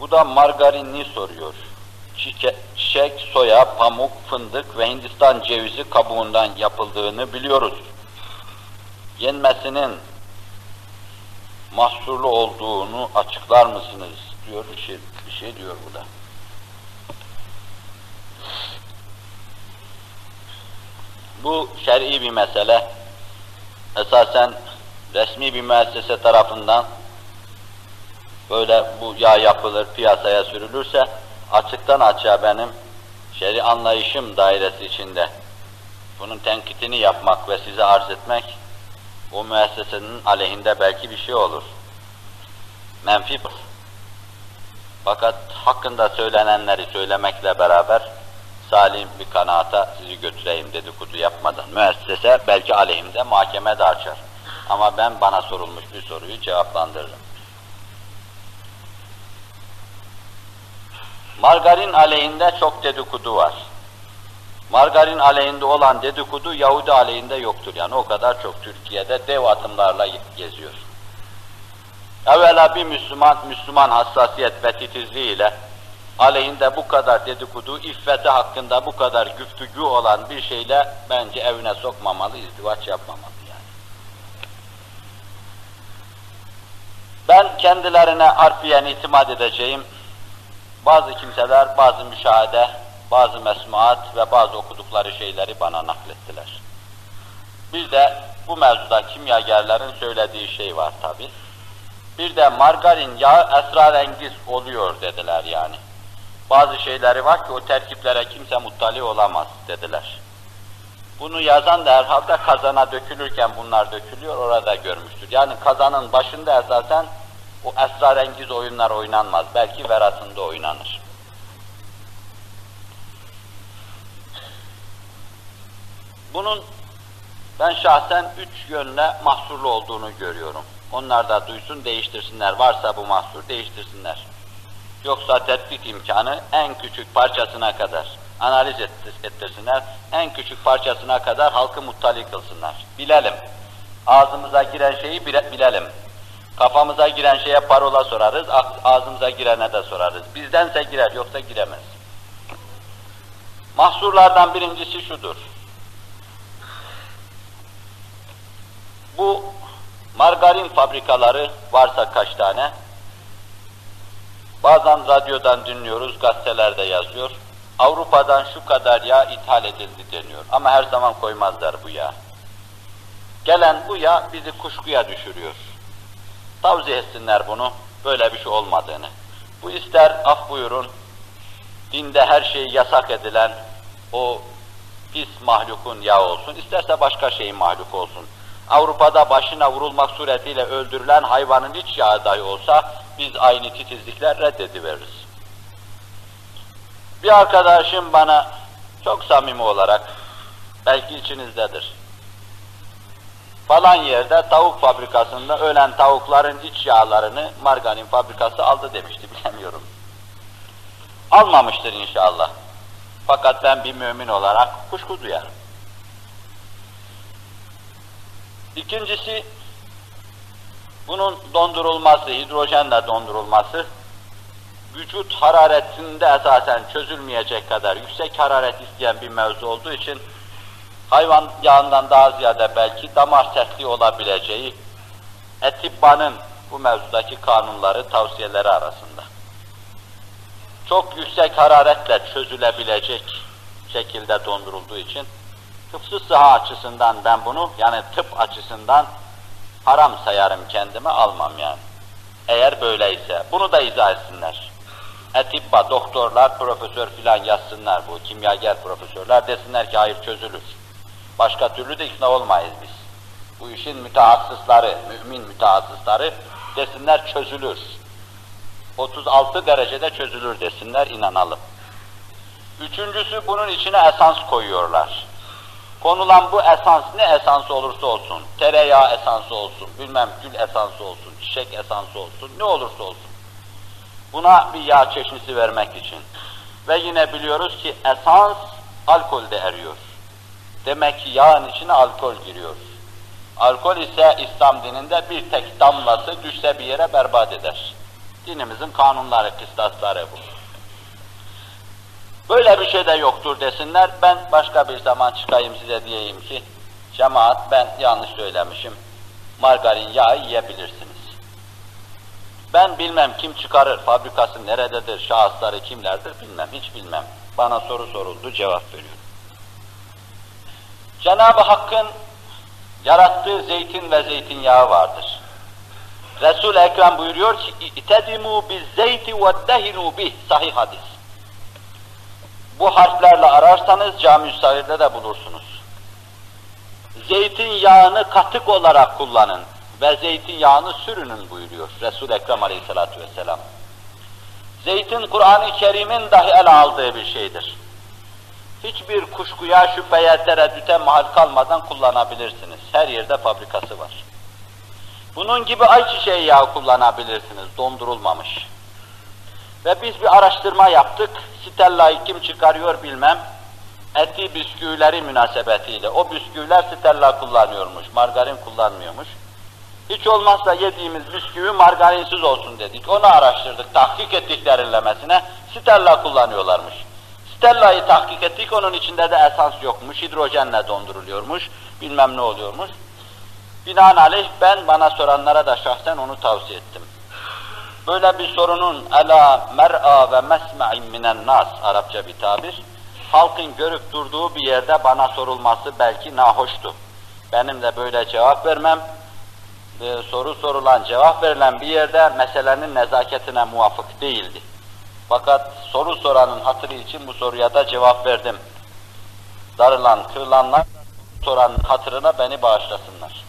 Bu da margarinini soruyor. Çiçek, soya, pamuk, fındık ve Hindistan cevizi kabuğundan yapıldığını biliyoruz. Yenmesinin mahsurlu olduğunu açıklar mısınız? diyor bir şey, bir şey diyor bu da. Bu şer'i bir mesele. Esasen resmi bir müessese tarafından böyle bu yağ yapılır, piyasaya sürülürse açıktan açığa benim şer'i anlayışım dairesi içinde bunun tenkitini yapmak ve size arz etmek o müessesenin aleyhinde belki bir şey olur. Menfi Fakat hakkında söylenenleri söylemekle beraber salim bir kanaata sizi götüreyim dedikodu yapmadan. Müessese belki aleyhimde mahkeme de açar. Ama ben bana sorulmuş bir soruyu cevaplandırırım. Margarin aleyhinde çok dedikodu var. Margarin aleyhinde olan dedikodu Yahudi aleyhinde yoktur. Yani o kadar çok Türkiye'de dev atımlarla geziyor. Evvela bir Müslüman, Müslüman hassasiyet ve titizliğiyle aleyhinde bu kadar dedikodu, iffeti hakkında bu kadar güftügü olan bir şeyle bence evine sokmamalı, izdivaç yapmamalı yani. Ben kendilerine arfiyen itimat edeceğim, bazı kimseler, bazı müşahede, bazı mesmuat ve bazı okudukları şeyleri bana naklettiler. Bir de bu mevzuda kimyagerlerin söylediği şey var tabi. Bir de margarin yağı esrarengiz oluyor dediler yani. Bazı şeyleri var ki o terkiplere kimse muttali olamaz dediler. Bunu yazan da herhalde kazana dökülürken bunlar dökülüyor, orada görmüştür. Yani kazanın başında esasen o esrarengiz oyunlar oynanmaz. Belki verasında oynanır. Bunun ben şahsen üç yönle mahsurlu olduğunu görüyorum. Onlar da duysun, değiştirsinler. Varsa bu mahsur, değiştirsinler. Yoksa tetkik imkanı en küçük parçasına kadar analiz ettirsinler. En küçük parçasına kadar halkı muttali kılsınlar. Bilelim. Ağzımıza giren şeyi bilelim. Kafamıza giren şeye parola sorarız, ağzımıza girene de sorarız. Bizdense girer, yoksa giremez. Mahsurlardan birincisi şudur. Bu margarin fabrikaları varsa kaç tane, bazen radyodan dinliyoruz, gazetelerde yazıyor. Avrupa'dan şu kadar yağ ithal edildi deniyor. Ama her zaman koymazlar bu yağ. Gelen bu yağ bizi kuşkuya düşürüyor. Tavsiye etsinler bunu, böyle bir şey olmadığını. Bu ister af buyurun, dinde her şeyi yasak edilen o pis mahlukun yağı olsun, isterse başka şeyin mahluk olsun. Avrupa'da başına vurulmak suretiyle öldürülen hayvanın iç yağı dahi olsa biz aynı titizlikler reddediveririz. Bir arkadaşım bana çok samimi olarak, belki içinizdedir, falan yerde tavuk fabrikasında ölen tavukların iç yağlarını margarin fabrikası aldı demişti, bilemiyorum. Almamıştır inşallah. Fakat ben bir mümin olarak kuşku duyarım. İkincisi, bunun dondurulması, hidrojenle dondurulması, vücut hararetinde esasen çözülmeyecek kadar yüksek hararet isteyen bir mevzu olduğu için, hayvan yağından daha ziyade belki damar sertliği olabileceği, etibbanın bu mevzudaki kanunları, tavsiyeleri arasında. Çok yüksek hararetle çözülebilecek şekilde dondurulduğu için, tıpsız sıha açısından ben bunu, yani tıp açısından haram sayarım kendime, almam yani. Eğer böyleyse, bunu da izah etsinler. Etibba, doktorlar, profesör filan yazsınlar bu, kimyager profesörler desinler ki hayır çözülür. Başka türlü de ikna olmayız biz. Bu işin mütehassısları, mümin mütehassısları desinler çözülür. 36 derecede çözülür desinler, inanalım. Üçüncüsü bunun içine esans koyuyorlar. Konulan bu esans ne esansı olursa olsun, tereyağı esansı olsun, bilmem gül esansı olsun, çiçek esansı olsun, ne olursa olsun. Buna bir yağ çeşnisi vermek için. Ve yine biliyoruz ki esans alkolde eriyor. Demek ki yağın içine alkol giriyor. Alkol ise İslam dininde bir tek damlası düşse bir yere berbat eder. Dinimizin kanunları, kıstasları bu. Böyle bir şey de yoktur desinler. Ben başka bir zaman çıkayım size diyeyim ki, cemaat ben yanlış söylemişim. Margarin yağı yiyebilirsiniz. Ben bilmem kim çıkarır, fabrikası nerededir, şahısları kimlerdir bilmem, hiç bilmem. Bana soru soruldu, cevap veriyorum. Cenab-ı Hakk'ın yarattığı zeytin ve zeytinyağı vardır. Resul-i Ekrem buyuruyor ki, اِتَدِمُوا بِالزَّيْتِ وَدَّهِنُوا bih Sahih hadis. Bu harflerle ararsanız cami Sagir'de de bulursunuz. Zeytinyağını katık olarak kullanın ve zeytinyağını sürünün buyuruyor Resul-i Ekrem aleyhissalatu vesselam. Zeytin Kur'an-ı Kerim'in dahi ele aldığı bir şeydir. Hiçbir kuşkuya, şüpheye, tereddüte mahal kalmadan kullanabilirsiniz. Her yerde fabrikası var. Bunun gibi ayçiçeği yağı kullanabilirsiniz, dondurulmamış. Ve biz bir araştırma yaptık, Stella'yı kim çıkarıyor bilmem, eti bisküvileri münasebetiyle. O bisküviler Stella kullanıyormuş, margarin kullanmıyormuş. Hiç olmazsa yediğimiz bisküvi margarinsiz olsun dedik. Onu araştırdık, tahkik ettik derinlemesine. Stella kullanıyorlarmış. Stella'yı tahkik ettik, onun içinde de esans yokmuş, hidrojenle donduruluyormuş, bilmem ne oluyormuş. Binaenaleyh ben bana soranlara da şahsen onu tavsiye ettim. Böyle bir sorunun ala mer'a ve mesma'in minen nas Arapça bir tabir. Halkın görüp durduğu bir yerde bana sorulması belki nahoştu. Benim de böyle cevap vermem, e, soru sorulan, cevap verilen bir yerde meselenin nezaketine muvafık değildi. Fakat soru soranın hatırı için bu soruya da cevap verdim. Darılan, kırılanlar soranın hatırına beni bağışlasınlar.